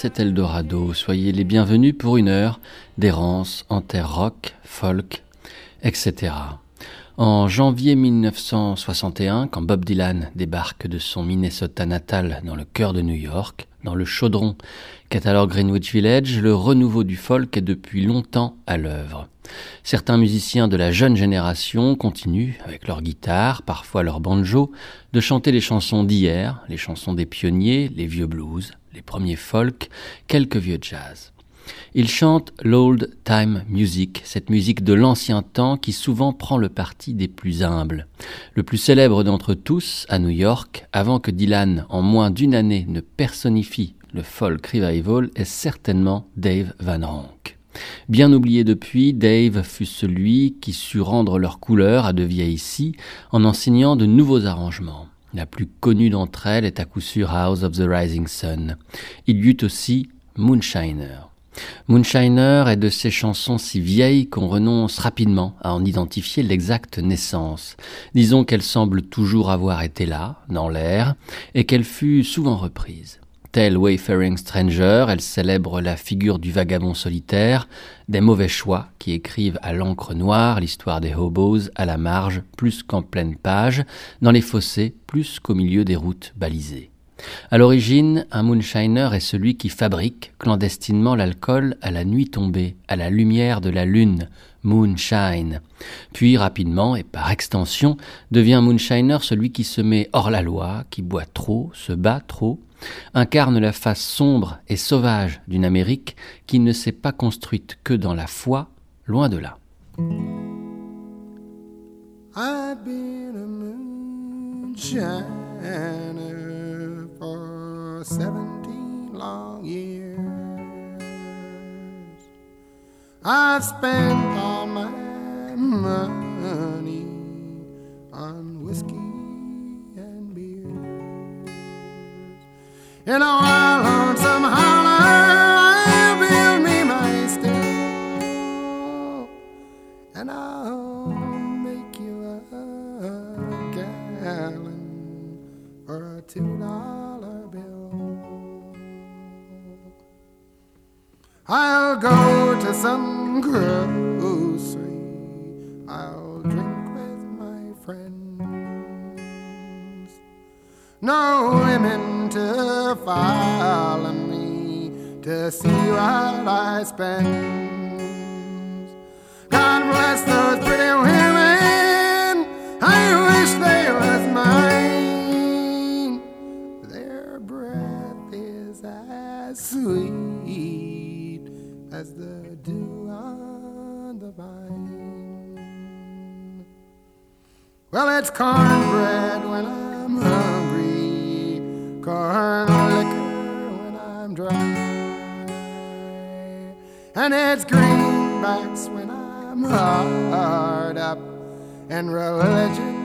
C'est Eldorado, soyez les bienvenus pour une heure d'errance en terre rock, folk, etc. En janvier 1961, quand Bob Dylan débarque de son Minnesota natal dans le cœur de New York, dans le chaudron alors Greenwich Village, le renouveau du folk est depuis longtemps à l'œuvre. Certains musiciens de la jeune génération continuent, avec leur guitare, parfois leur banjo, de chanter les chansons d'hier, les chansons des pionniers, les vieux blues, les premiers folk, quelques vieux jazz. Il chante l'old time music, cette musique de l'ancien temps qui souvent prend le parti des plus humbles. Le plus célèbre d'entre tous, à New York, avant que Dylan, en moins d'une année, ne personnifie le folk revival, est certainement Dave Van Ronk. Bien oublié depuis, Dave fut celui qui sut rendre leur couleur à de vieilles scies en enseignant de nouveaux arrangements. La plus connue d'entre elles est à coup sûr House of the Rising Sun. Il y eut aussi Moonshiner. Moonshiner est de ces chansons si vieilles qu'on renonce rapidement à en identifier l'exacte naissance. Disons qu'elle semble toujours avoir été là, dans l'air, et qu'elle fut souvent reprise. Wayfaring Stranger, elle célèbre la figure du vagabond solitaire, des mauvais choix qui écrivent à l'encre noire l'histoire des hobos à la marge plus qu'en pleine page, dans les fossés plus qu'au milieu des routes balisées. À l'origine, un moonshiner est celui qui fabrique clandestinement l'alcool à la nuit tombée, à la lumière de la lune, moonshine. Puis rapidement, et par extension, devient moonshiner celui qui se met hors la loi, qui boit trop, se bat trop, incarne la face sombre et sauvage d'une Amérique qui ne s'est pas construite que dans la foi, loin de là. In a wild, lonesome holler, I'll build me my still, and I'll make you a gallon for a two dollars. Bill. I'll go to some grocery. No women to follow me to see what I spend. God bless those pretty women. I wish they was mine. Their breath is as sweet as the dew on the vine. Well, it's cornbread it's greenbacks when I'm hard up, and religion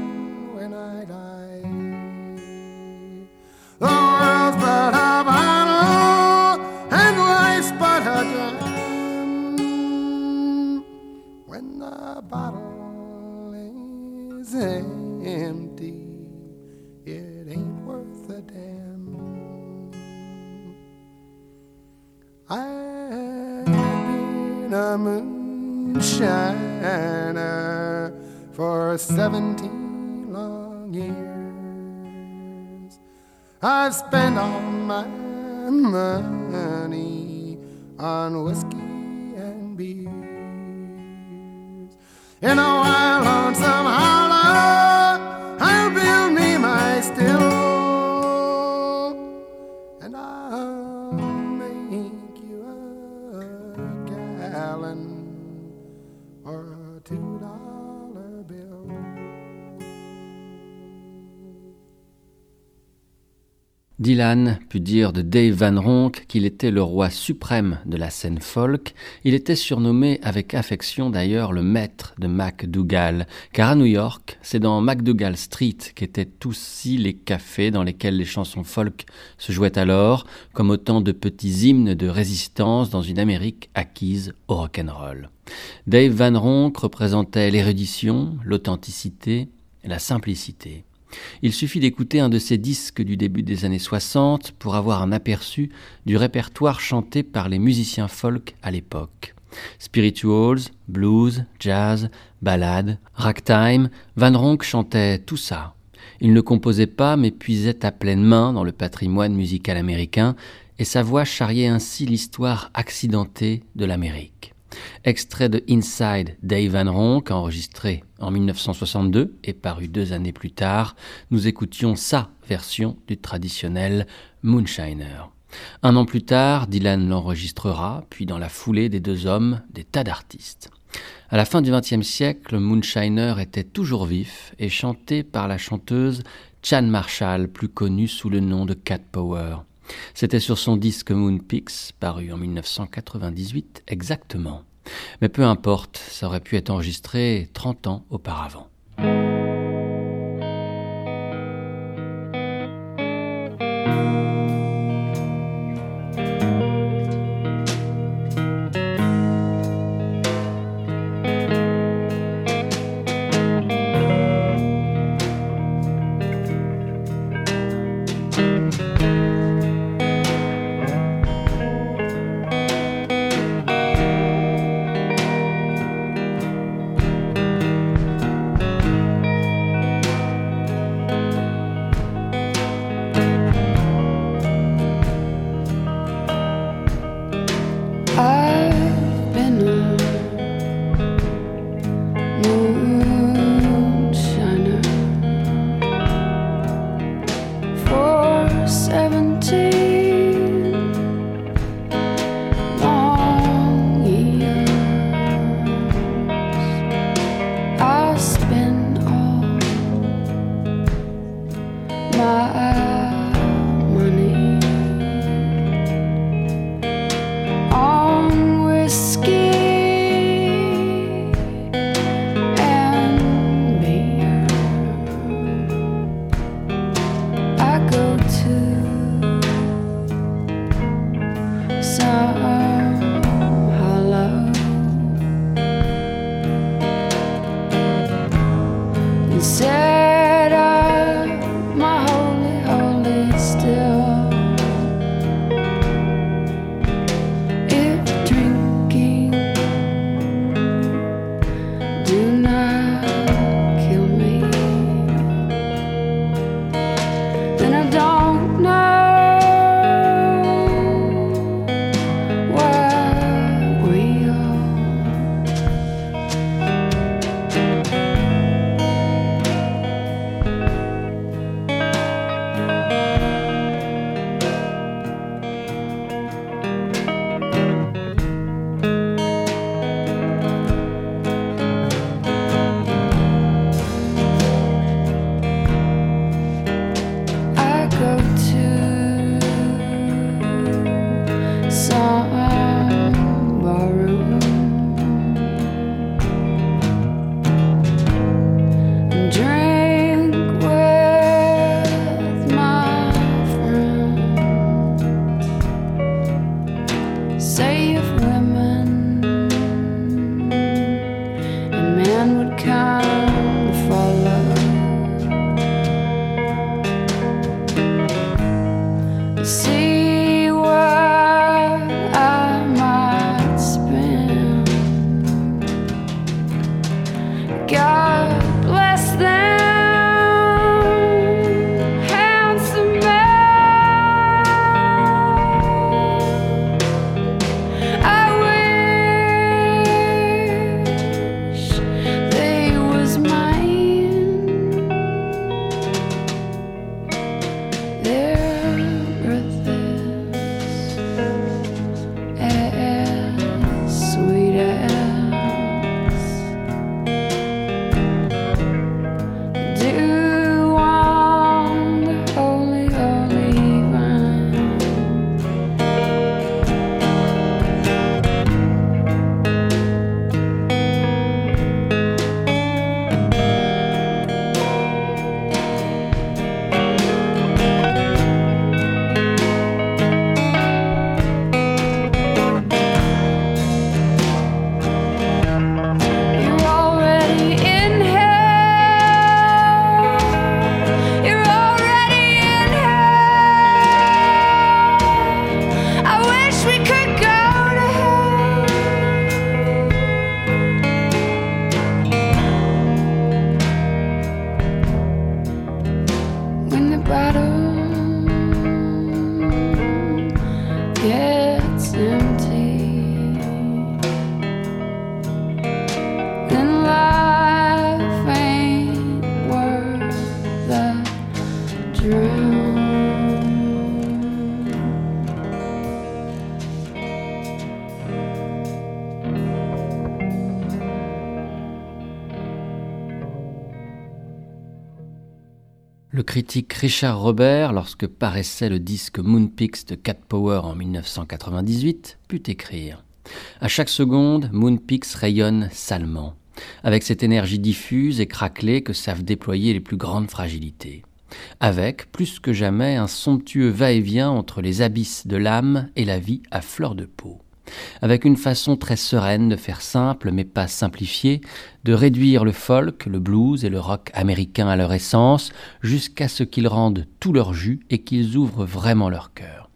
Dylan put dire de Dave Van Ronk qu'il était le roi suprême de la scène folk. Il était surnommé avec affection d'ailleurs le maître de MacDougall, car à New York, c'est dans MacDougall Street qu'étaient aussi les cafés dans lesquels les chansons folk se jouaient alors, comme autant de petits hymnes de résistance dans une Amérique acquise au rock'n'roll. Dave Van Ronk représentait l'érudition, l'authenticité la simplicité. Il suffit d'écouter un de ces disques du début des années 60 pour avoir un aperçu du répertoire chanté par les musiciens folk à l'époque. Spirituals, blues, jazz, ballades, ragtime, Van Ronk chantait tout ça. Il ne composait pas mais puisait à pleine main dans le patrimoine musical américain et sa voix charriait ainsi l'histoire accidentée de l'Amérique. Extrait de Inside Dave Van Ronk, enregistré en 1962 et paru deux années plus tard, nous écoutions sa version du traditionnel Moonshiner. Un an plus tard, Dylan l'enregistrera, puis dans la foulée des deux hommes, des tas d'artistes. À la fin du XXe siècle, Moonshiner était toujours vif et chanté par la chanteuse Chan Marshall, plus connue sous le nom de Cat Power. C'était sur son disque Moon Peaks, paru en 1998 exactement. Mais peu importe, ça aurait pu être enregistré 30 ans auparavant. Richard Robert, lorsque paraissait le disque Moonpix de Cat Power en 1998, put écrire. À chaque seconde, Moonpix rayonne salement, avec cette énergie diffuse et craquelée que savent déployer les plus grandes fragilités. Avec, plus que jamais, un somptueux va-et-vient entre les abysses de l'âme et la vie à fleur de peau avec une façon très sereine de faire simple mais pas simplifié, de réduire le folk, le blues et le rock américain à leur essence, jusqu'à ce qu'ils rendent tout leur jus et qu'ils ouvrent vraiment leur cœur.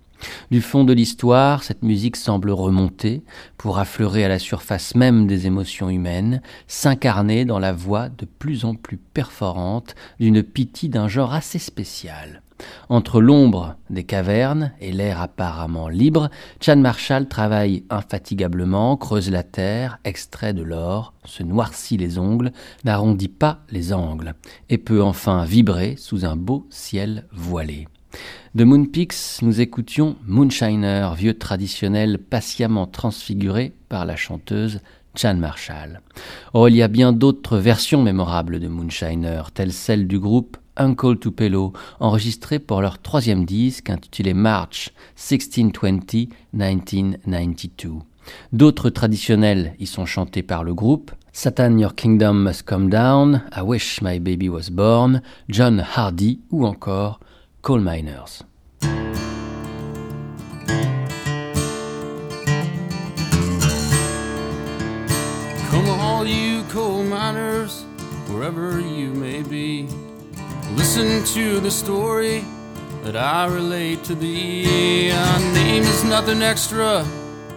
Du fond de l'histoire, cette musique semble remonter pour affleurer à la surface même des émotions humaines, s'incarner dans la voix de plus en plus perforante d'une pitié d'un genre assez spécial. Entre l'ombre des cavernes et l'air apparemment libre, Chan Marshall travaille infatigablement, creuse la terre, extrait de l'or, se noircit les ongles, n'arrondit pas les angles, et peut enfin vibrer sous un beau ciel voilé. De Moonpix, nous écoutions Moonshiner, vieux traditionnel patiemment transfiguré par la chanteuse Chan Marshall. Oh, il y a bien d'autres versions mémorables de Moonshiner, telles celles du groupe Uncle Tupelo, enregistré pour leur troisième disque intitulé March 1620-1992. D'autres traditionnels y sont chantés par le groupe, Satan Your Kingdom Must Come Down, I Wish My Baby Was Born, John Hardy ou encore Coal Miners. Listen to the story that I relate to thee. My name is nothing extra,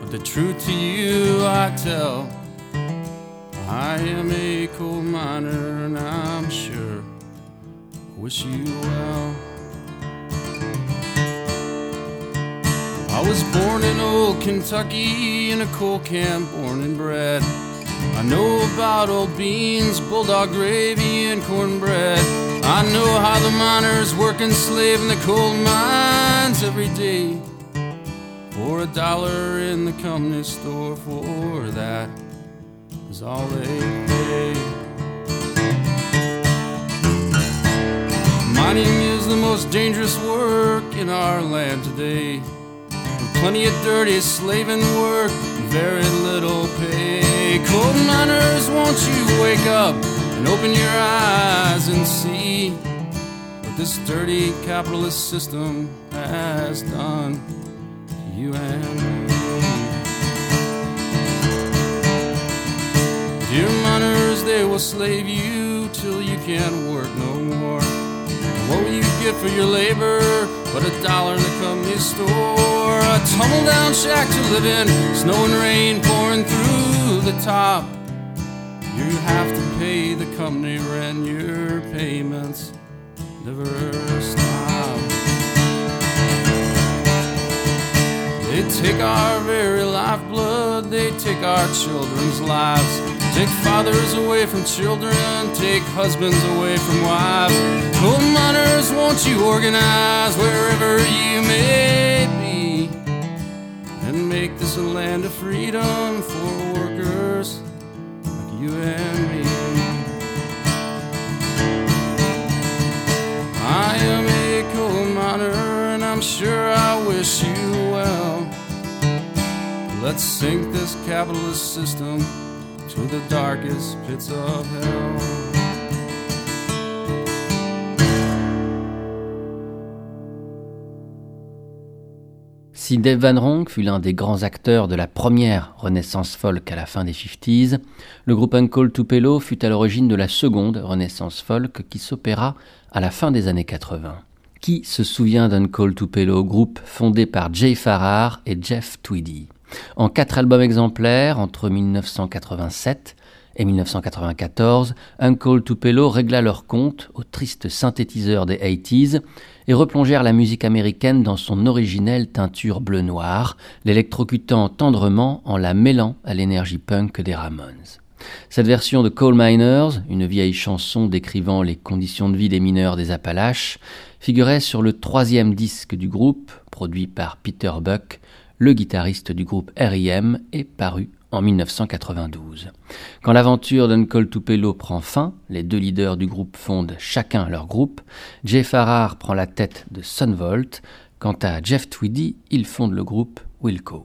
but the truth to you I tell. I am a coal miner, and I'm sure I wish you well. I was born in old Kentucky in a coal camp, born and bred. I know about old beans, bulldog gravy, and cornbread. I know how the miners work and slave in the coal mines every day. For a dollar in the company store, for that is all they pay. Mining is the most dangerous work in our land today. Plenty of dirty slaving work very little pay. Coal miners, won't you wake up? and open your eyes and see what this dirty capitalist system has done to you and me. Dear miners, they will slave you till you can't work no more. What will you get for your labor but a dollar in the company store? A tumble down shack to live in, snow and rain pouring through the top. You have to pay the company rent, your payments never stop. They take our very lifeblood, they take our children's lives. Take fathers away from children, take husbands away from wives. Coal miners, won't you organize wherever you may be and make this a land of freedom for workers? like you and me. I am a coal miner, and I'm sure I wish you. Let's sink this capitalist system to the darkest pits of hell. Si Dave Van Ronk fut l'un des grands acteurs de la première renaissance folk à la fin des 50s, le groupe Uncle Tupelo fut à l'origine de la seconde renaissance folk qui s'opéra à la fin des années 80. Qui se souvient d'Uncle Tupelo, groupe fondé par Jay Farrar et Jeff Tweedy? En quatre albums exemplaires entre 1987 et 1994, Uncle Tupelo régla leur compte au triste synthétiseur des 80s et replongèrent la musique américaine dans son originelle teinture bleu-noir, l'électrocutant tendrement en la mêlant à l'énergie punk des Ramones. Cette version de Coal Miners, une vieille chanson décrivant les conditions de vie des mineurs des Appalaches, figurait sur le troisième disque du groupe, produit par Peter Buck, le guitariste du groupe R.I.M., et paru en 1992. Quand l'aventure d'Uncle Tupelo prend fin, les deux leaders du groupe fondent chacun leur groupe. Jay Farrar prend la tête de Sunvolt. Quant à Jeff Tweedy, il fonde le groupe Wilco.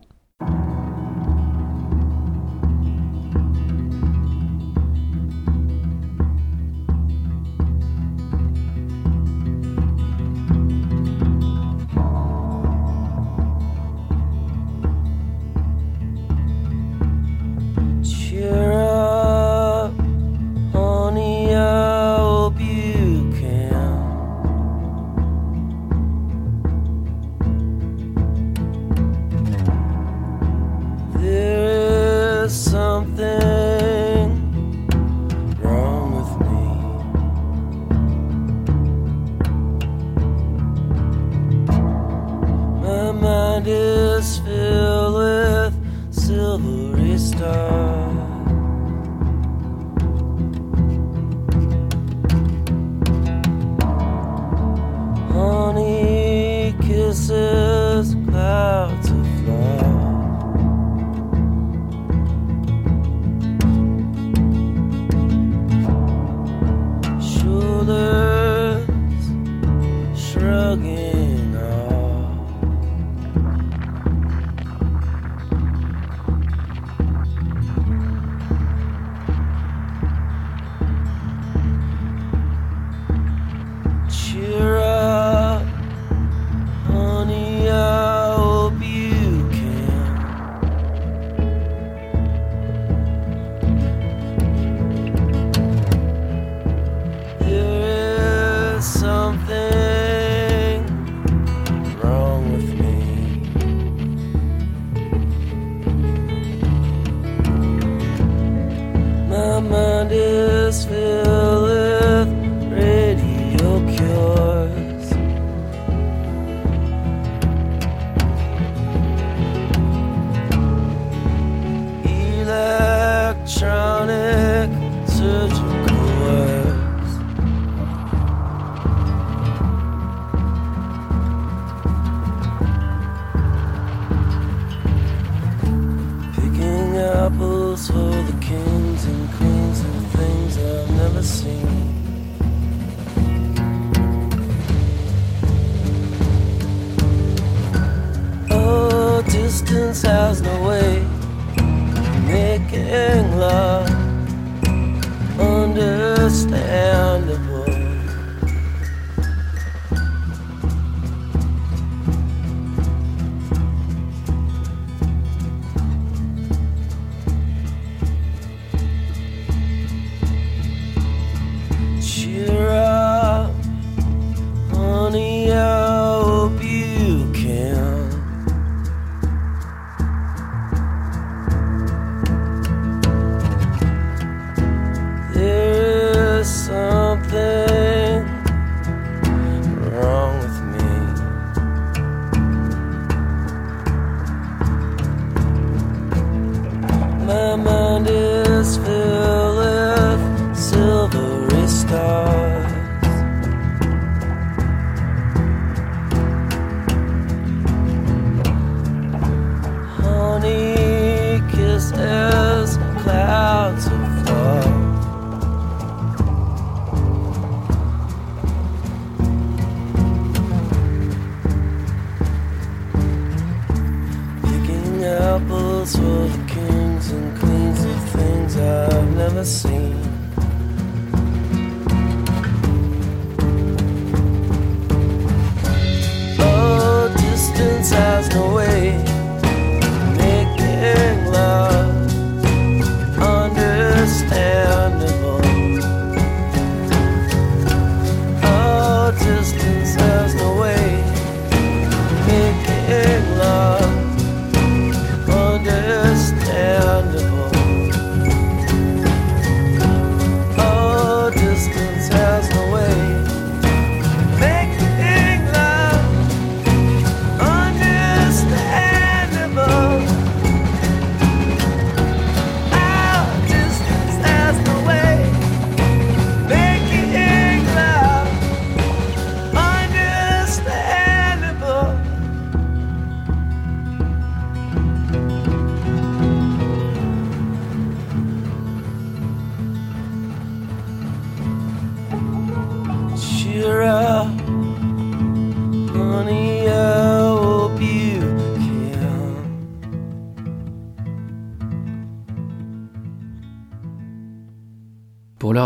Mrs. Clouds.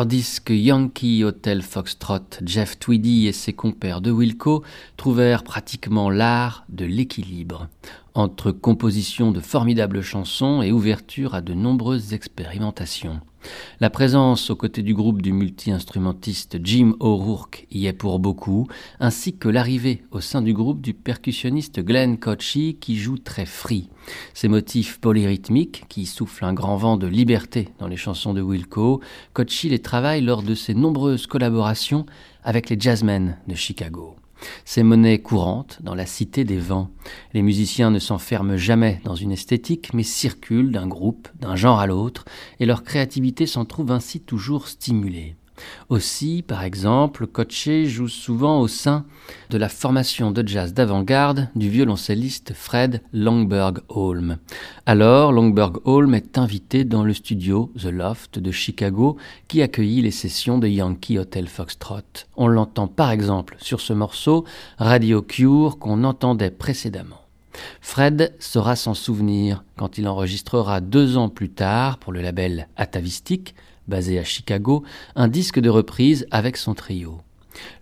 Leur disque Yankee Hotel Foxtrot, Jeff Tweedy et ses compères de Wilco trouvèrent pratiquement l'art de l'équilibre entre composition de formidables chansons et ouverture à de nombreuses expérimentations. La présence aux côtés du groupe du multi-instrumentiste Jim O'Rourke y est pour beaucoup, ainsi que l'arrivée au sein du groupe du percussionniste Glenn Kochi qui joue très free. Ces motifs polyrythmiques, qui soufflent un grand vent de liberté dans les chansons de Wilco, Kochi les travaille lors de ses nombreuses collaborations avec les jazzmen de Chicago. C'est monnaie courante dans la cité des vents. Les musiciens ne s'enferment jamais dans une esthétique, mais circulent d'un groupe, d'un genre à l'autre, et leur créativité s'en trouve ainsi toujours stimulée. Aussi, par exemple, Koché joue souvent au sein de la formation de jazz d'avant-garde du violoncelliste Fred Longberg-Holm. Alors, Longberg-Holm est invité dans le studio The Loft de Chicago qui accueillit les sessions de Yankee Hotel Foxtrot. On l'entend par exemple sur ce morceau Radio Cure qu'on entendait précédemment. Fred saura s'en souvenir quand il enregistrera deux ans plus tard pour le label Atavistic basé à Chicago, un disque de reprise avec son trio.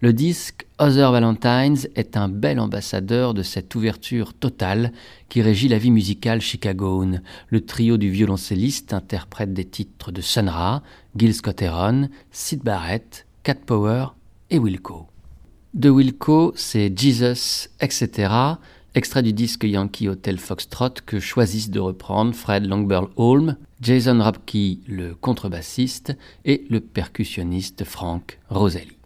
Le disque Other Valentines est un bel ambassadeur de cette ouverture totale qui régit la vie musicale chicagoane. Le trio du violoncelliste interprète des titres de Sun Ra, Gil Scott-Heron, Sid Barrett, Cat Power et Wilco. De Wilco, c'est Jesus, etc., extrait du disque Yankee Hotel Foxtrot que choisissent de reprendre Fred Longburl Holm, Jason Rapke, le contrebassiste, et le percussionniste Frank Roselli.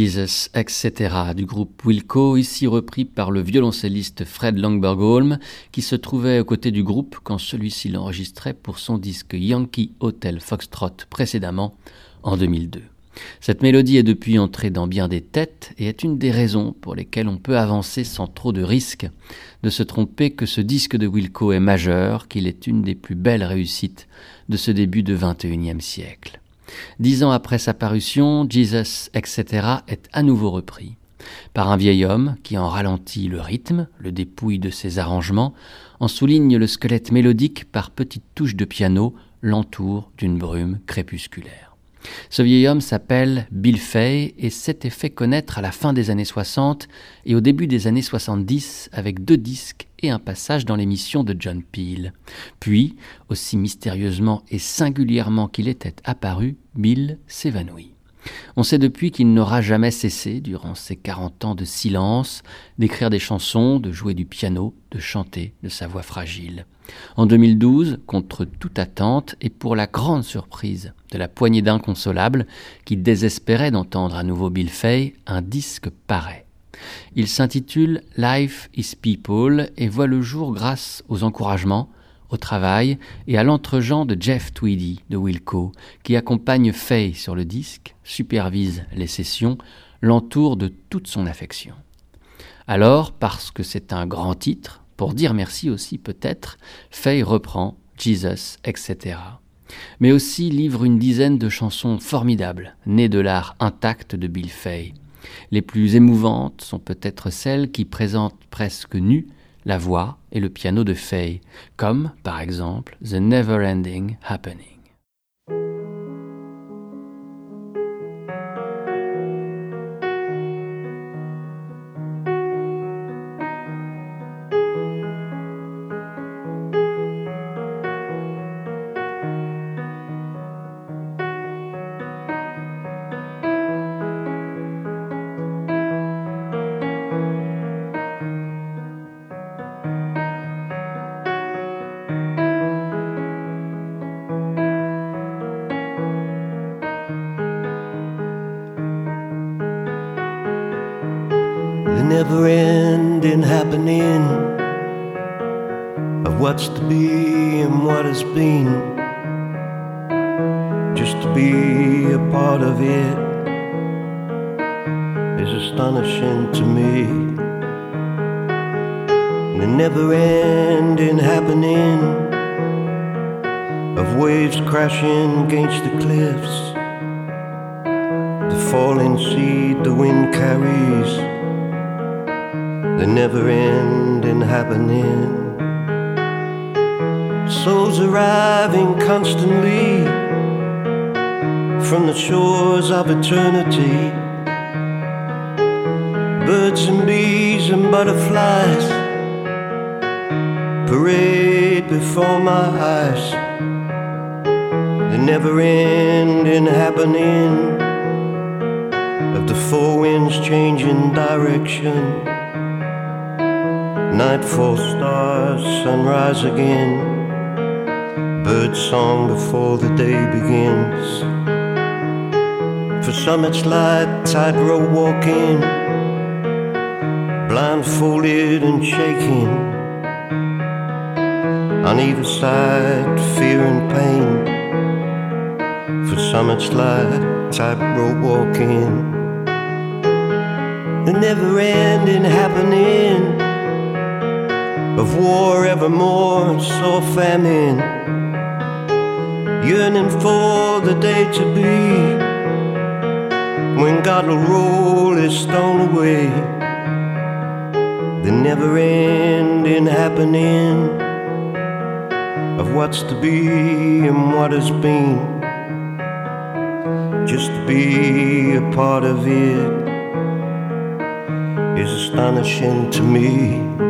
Etc. du groupe Wilco, ici repris par le violoncelliste Fred Langbergholm, qui se trouvait aux côtés du groupe quand celui-ci l'enregistrait pour son disque Yankee Hotel Foxtrot précédemment, en 2002. Cette mélodie est depuis entrée dans bien des têtes et est une des raisons pour lesquelles on peut avancer sans trop de risques de se tromper que ce disque de Wilco est majeur, qu'il est une des plus belles réussites de ce début de XXIe siècle. Dix ans après sa parution, Jesus, etc. est à nouveau repris par un vieil homme qui en ralentit le rythme, le dépouille de ses arrangements, en souligne le squelette mélodique par petites touches de piano, l'entoure d'une brume crépusculaire. Ce vieil homme s'appelle Bill Fay et s'était fait connaître à la fin des années 60 et au début des années 70 avec deux disques et un passage dans l'émission de John Peel. Puis, aussi mystérieusement et singulièrement qu'il était apparu, Bill s'évanouit. On sait depuis qu'il n'aura jamais cessé, durant ses quarante ans de silence, d'écrire des chansons, de jouer du piano, de chanter de sa voix fragile. En 2012, contre toute attente et pour la grande surprise de la poignée d'inconsolables qui désespéraient d'entendre à nouveau Bill Fay, un disque paraît. Il s'intitule Life is People et voit le jour grâce aux encouragements, au travail et à l'entregent de Jeff Tweedy de Wilco, qui accompagne Fay sur le disque, supervise les sessions, l'entoure de toute son affection. Alors, parce que c'est un grand titre, pour dire merci aussi peut-être, Faye reprend Jesus, etc. Mais aussi livre une dizaine de chansons formidables, nées de l'art intact de Bill Fay. Les plus émouvantes sont peut-être celles qui présentent presque nues la voix et le piano de Fay, comme par exemple The Never Ending Happening. Ending happening of what's to be and what has been. Just to be a part of it is astonishing to me. The never ending happening of waves crashing against the cliffs, the falling seed the wind carries never ending happening. Souls arriving constantly from the shores of eternity. Birds and bees and butterflies parade before my eyes. The never ending happening of the four winds changing direction. Nightfall stars, sunrise again. Bird song before the day begins. For some it's light, tightrope walking. Blindfolded and shaking. On either side, fear and pain. For some it's light, tightrope walking. The never ending happening of war evermore, so famine, yearning for the day to be when God will roll his stone away. The never ending happening of what's to be and what has been. Just to be a part of it is astonishing to me.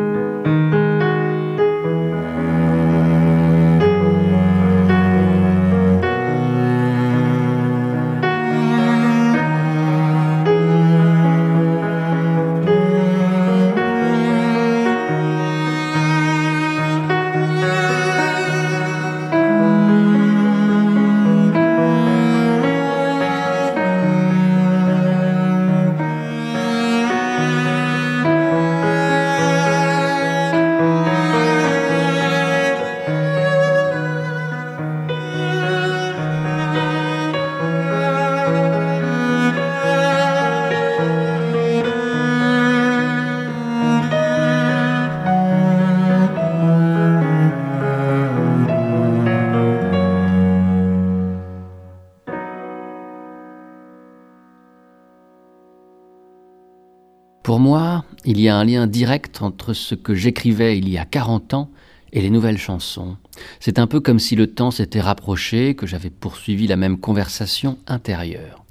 Pour moi, il y a un lien direct entre ce que j'écrivais il y a 40 ans et les nouvelles chansons. C'est un peu comme si le temps s'était rapproché, que j'avais poursuivi la même conversation intérieure.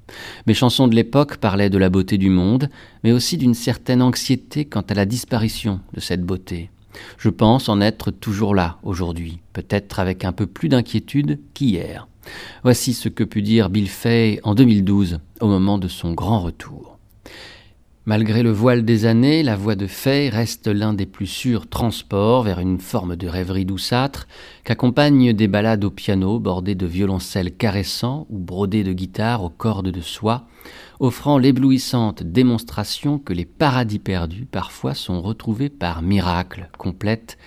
Mes chansons de l'époque parlaient de la beauté du monde, mais aussi d'une certaine anxiété quant à la disparition de cette beauté. Je pense en être toujours là aujourd'hui, peut-être avec un peu plus d'inquiétude qu'hier. Voici ce que put dire Bill Fay en 2012, au moment de son grand retour. Malgré le voile des années, la voix de Fay reste l'un des plus sûrs transports vers une forme de rêverie douceâtre qu'accompagnent des ballades au piano bordées de violoncelles caressants ou brodées de guitares aux cordes de soie, offrant l'éblouissante démonstration que les paradis perdus parfois sont retrouvés par miracle, complète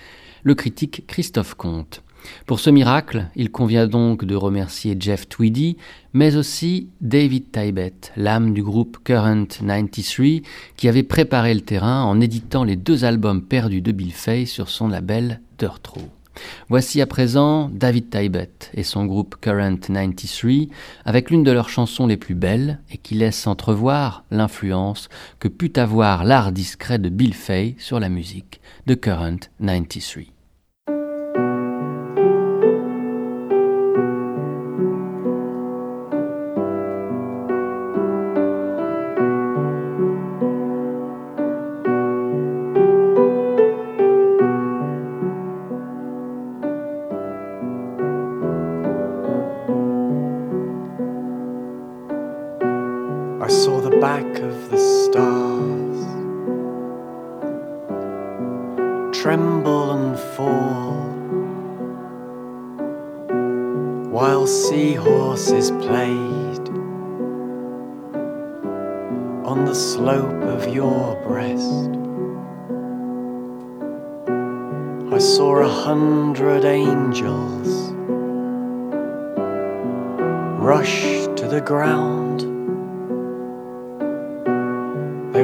le critique Christophe Comte. Pour ce miracle, il convient donc de remercier Jeff Tweedy, mais aussi David Tybet, l'âme du groupe Current 93, qui avait préparé le terrain en éditant les deux albums perdus de Bill Fay sur son label Dirt Row. Voici à présent David Tybet et son groupe Current 93 avec l'une de leurs chansons les plus belles et qui laisse entrevoir l'influence que put avoir l'art discret de Bill Fay sur la musique de Current 93. I saw the back of the stars tremble and fall while seahorses played on the slope of your breast. I saw a hundred angels rush to the ground.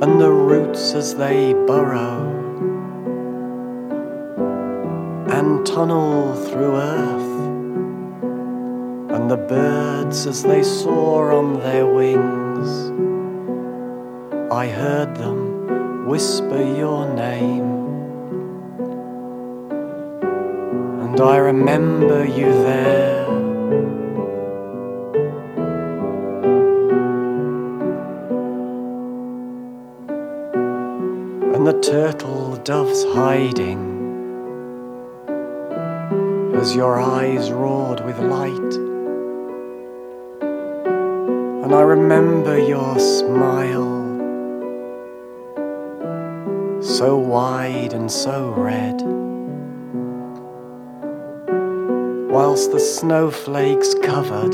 and the roots as they burrow and tunnel through earth, and the birds as they soar on their wings. I heard them whisper your name. And I remember you there. Turtle doves hiding as your eyes roared with light. And I remember your smile so wide and so red. Whilst the snowflakes covered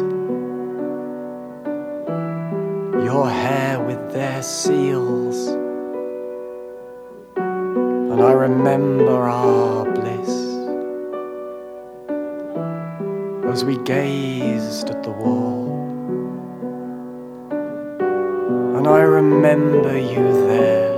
your hair with their seals, I remember our bliss as we gazed at the wall. And I remember you there.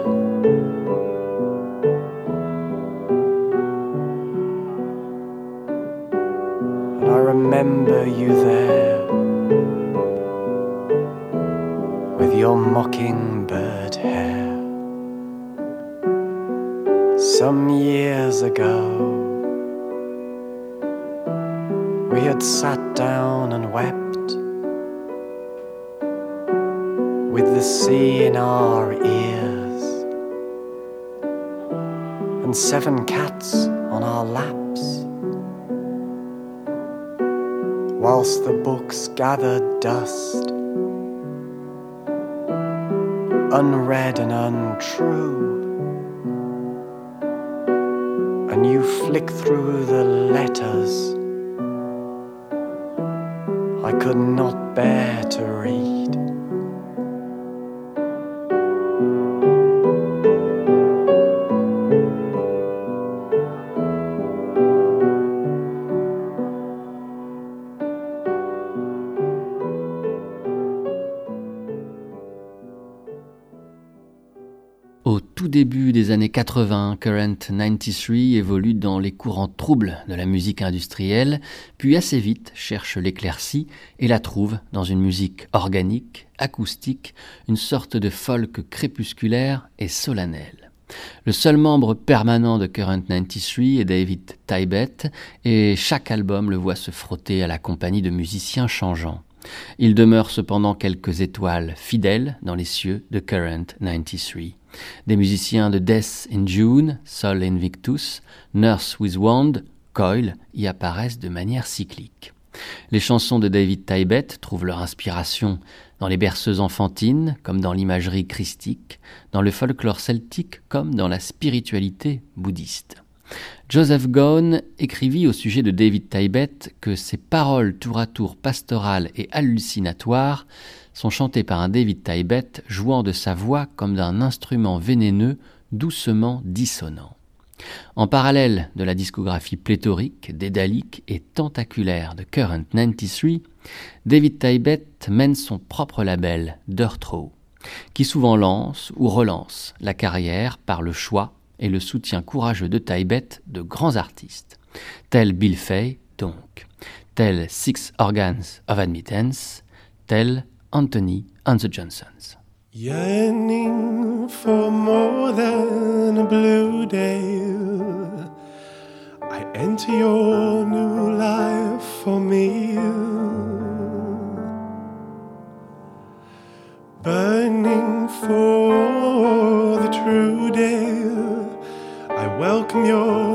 Début des années 80, Current 93 évolue dans les courants troubles de la musique industrielle, puis assez vite cherche l'éclaircie et la trouve dans une musique organique, acoustique, une sorte de folk crépusculaire et solennel. Le seul membre permanent de Current 93 est David Tybett, et chaque album le voit se frotter à la compagnie de musiciens changeants. Il demeure cependant quelques étoiles fidèles dans les cieux de Current 93. Des musiciens de Death in June, Sol Invictus, Nurse with Wand, Coil y apparaissent de manière cyclique. Les chansons de David Tybett trouvent leur inspiration dans les berceuses enfantines comme dans l'imagerie christique, dans le folklore celtique comme dans la spiritualité bouddhiste. Joseph Gone écrivit au sujet de David Tybett que ses paroles tour à tour pastorales et hallucinatoires sont chantées par un David Tybett jouant de sa voix comme d'un instrument vénéneux doucement dissonant. En parallèle de la discographie pléthorique, dédalique et tentaculaire de Current 93, David Tybett mène son propre label, Dirt Row, qui souvent lance ou relance la carrière par le choix et le soutien courageux de Tybett de grands artistes, tels Bill Fay, donc, tels Six Organs of Admittance, tels Anthony and the Johnsons. I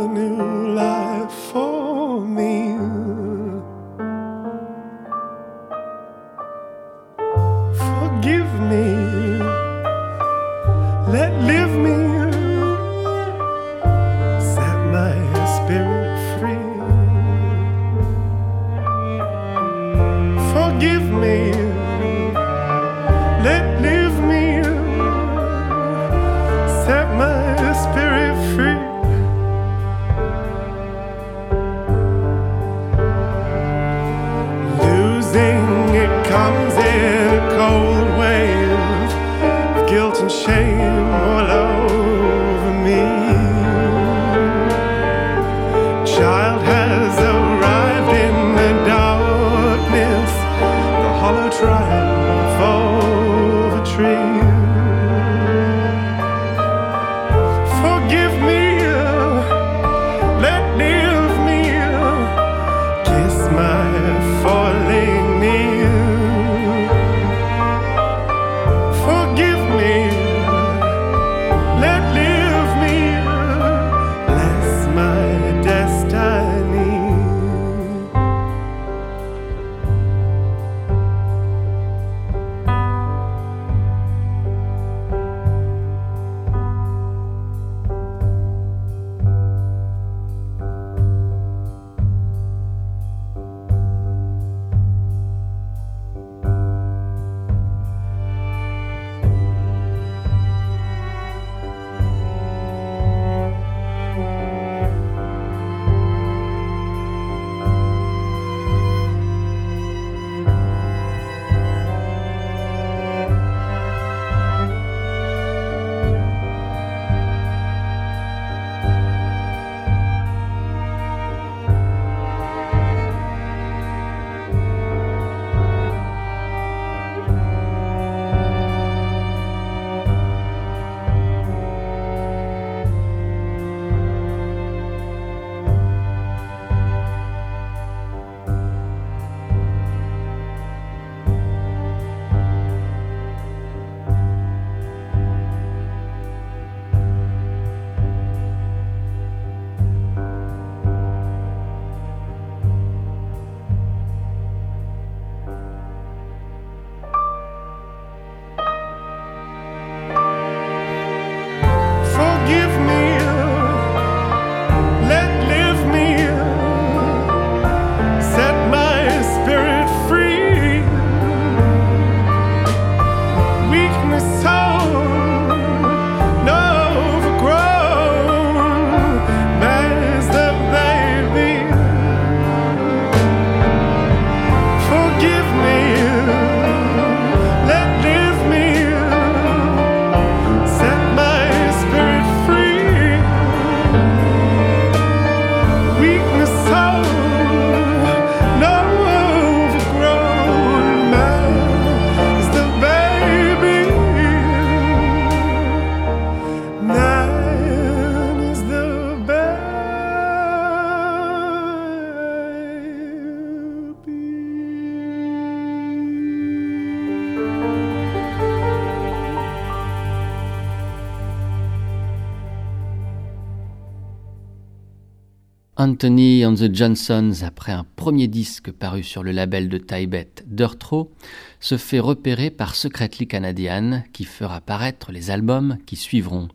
Anthony and the Johnsons, après un premier disque paru sur le label de Tibet Dirt Row, se fait repérer par Secretly Canadian, qui fera paraître les albums qui suivront.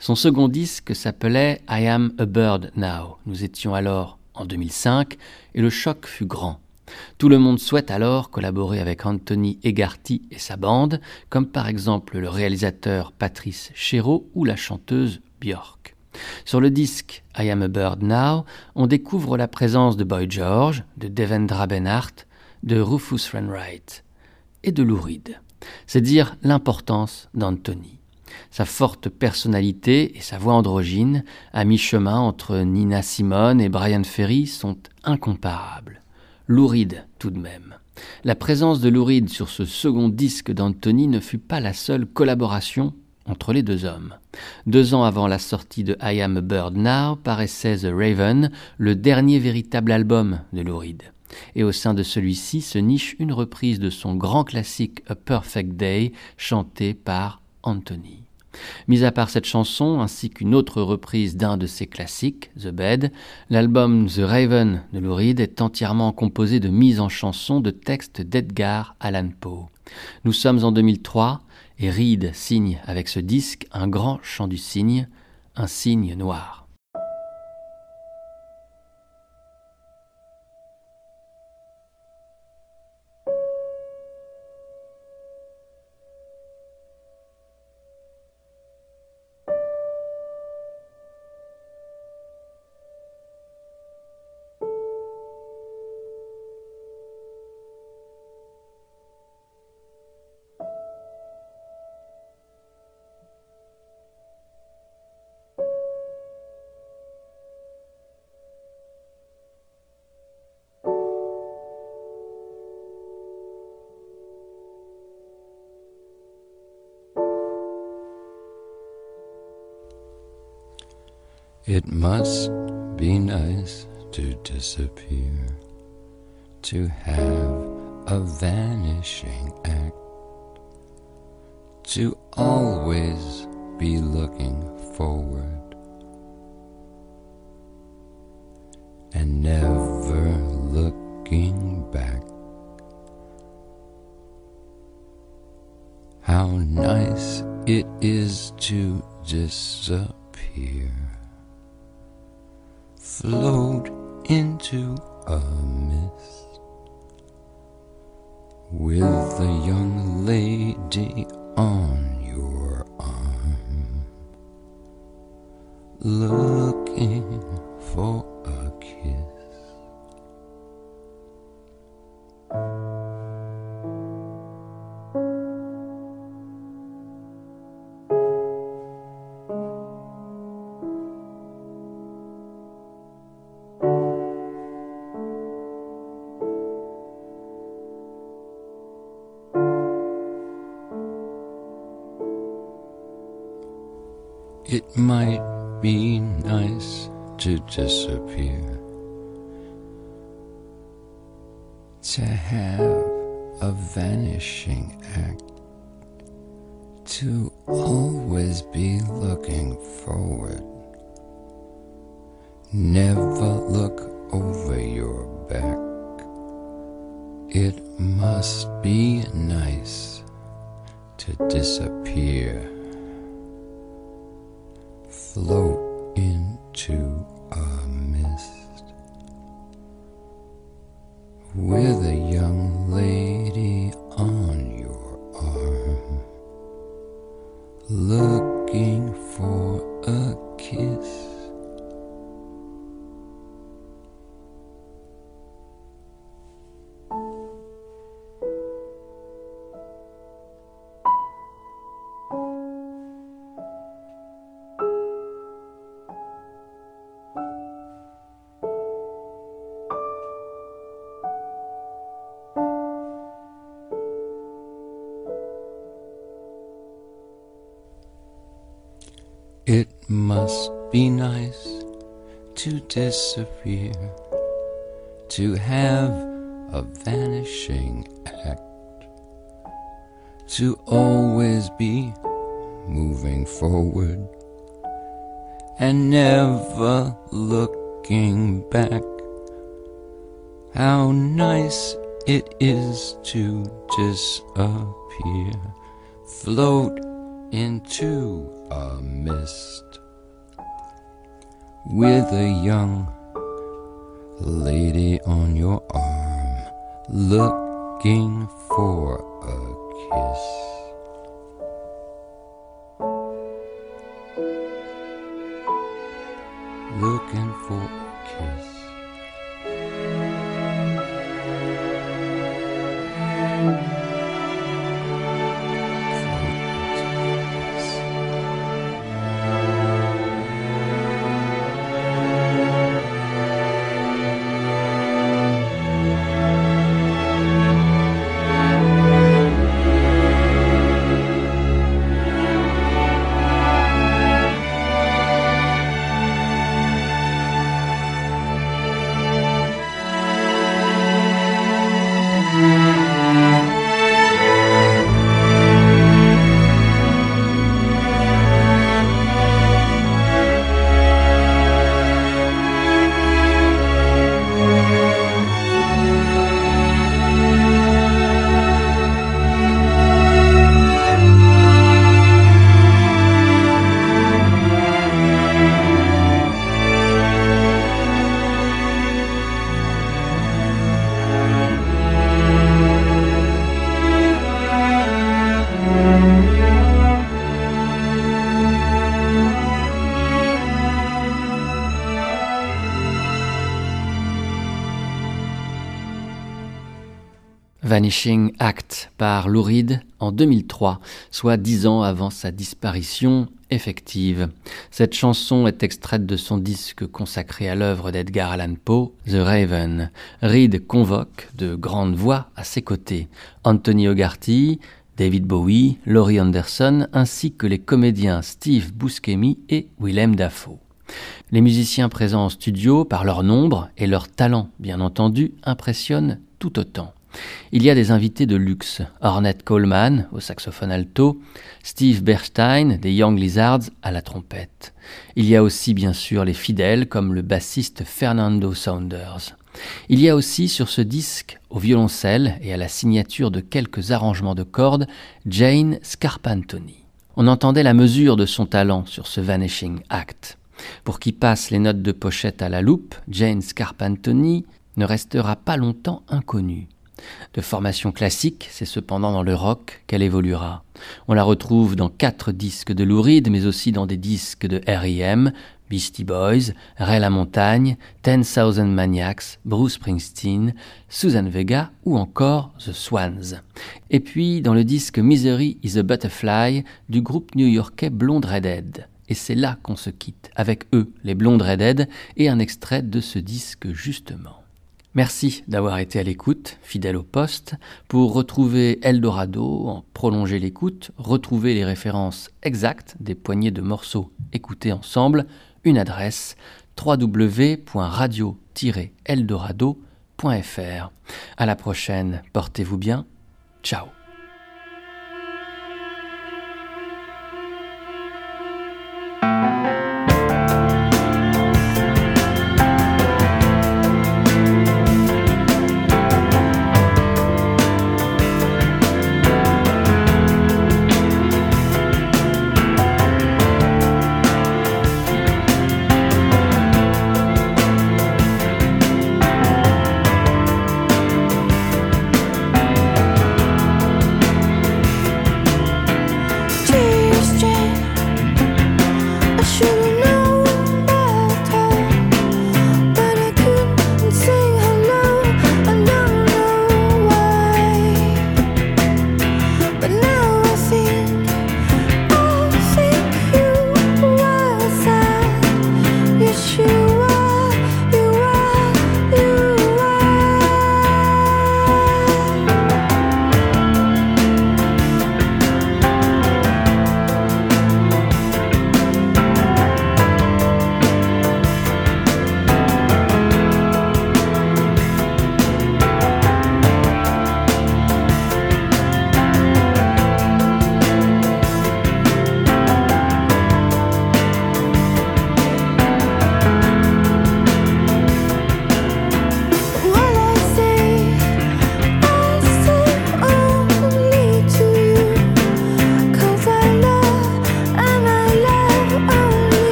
Son second disque s'appelait I Am a Bird Now. Nous étions alors en 2005 et le choc fut grand. Tout le monde souhaite alors collaborer avec Anthony Egarty et sa bande, comme par exemple le réalisateur Patrice Chéreau ou la chanteuse Björk. Sur le disque I Am a Bird Now, on découvre la présence de Boy George, de Devendra Benhart, de Rufus Wainwright et de Lou Reed. C'est dire l'importance d'Anthony. Sa forte personnalité et sa voix androgyne, à mi-chemin entre Nina Simone et Brian Ferry, sont incomparables. Louride tout de même. La présence de Louride sur ce second disque d'Anthony ne fut pas la seule collaboration entre les deux hommes. Deux ans avant la sortie de I Am a Bird Now paraissait The Raven, le dernier véritable album de Louride. Et au sein de celui-ci se niche une reprise de son grand classique A Perfect Day, chanté par Anthony. Mis à part cette chanson, ainsi qu'une autre reprise d'un de ses classiques, The Bed, l'album The Raven de Lou est entièrement composé de mises en chanson de textes d'Edgar Allan Poe. Nous sommes en 2003 et Reed signe avec ce disque un grand chant du cygne, un cygne noir. It must be nice to disappear, to have a vanishing act, to always be looking forward and never looking back. How nice it is to disappear float into a mist with a young lady on your arm, looking It must be nice to disappear, to have a vanishing act, to always be moving forward and never looking back. How nice it is to disappear, float into a mist with a young lady on your arm, looking for a kiss. Looking for a kiss. Vanishing Act par Lou Reed en 2003, soit dix ans avant sa disparition effective. Cette chanson est extraite de son disque consacré à l'œuvre d'Edgar Allan Poe, The Raven. Reed convoque de grandes voix à ses côtés. Anthony Hogarty, David Bowie, Laurie Anderson, ainsi que les comédiens Steve Buscemi et Willem Dafoe. Les musiciens présents en studio, par leur nombre et leur talent bien entendu, impressionnent tout autant. Il y a des invités de luxe, Ornette Coleman au saxophone alto, Steve Berstein des Young Lizards à la trompette. Il y a aussi bien sûr les fidèles comme le bassiste Fernando Saunders. Il y a aussi sur ce disque, au violoncelle et à la signature de quelques arrangements de cordes, Jane Scarpantoni. On entendait la mesure de son talent sur ce Vanishing Act. Pour qui passe les notes de pochette à la loupe, Jane Scarpantoni ne restera pas longtemps inconnue. De formation classique, c'est cependant dans le rock qu'elle évoluera. On la retrouve dans quatre disques de Lou Reed, mais aussi dans des disques de R.E.M., Beastie Boys, Ray La Montagne, Ten Thousand Maniacs, Bruce Springsteen, Susan Vega ou encore The Swans. Et puis dans le disque Misery is a Butterfly du groupe new-yorkais Blonde Redhead. Et c'est là qu'on se quitte, avec eux, les Blondes Redhead, et un extrait de ce disque justement. Merci d'avoir été à l'écoute, fidèle au poste. Pour retrouver Eldorado, en prolonger l'écoute, retrouver les références exactes des poignées de morceaux écoutés ensemble, une adresse www.radio-eldorado.fr. À la prochaine, portez-vous bien. Ciao.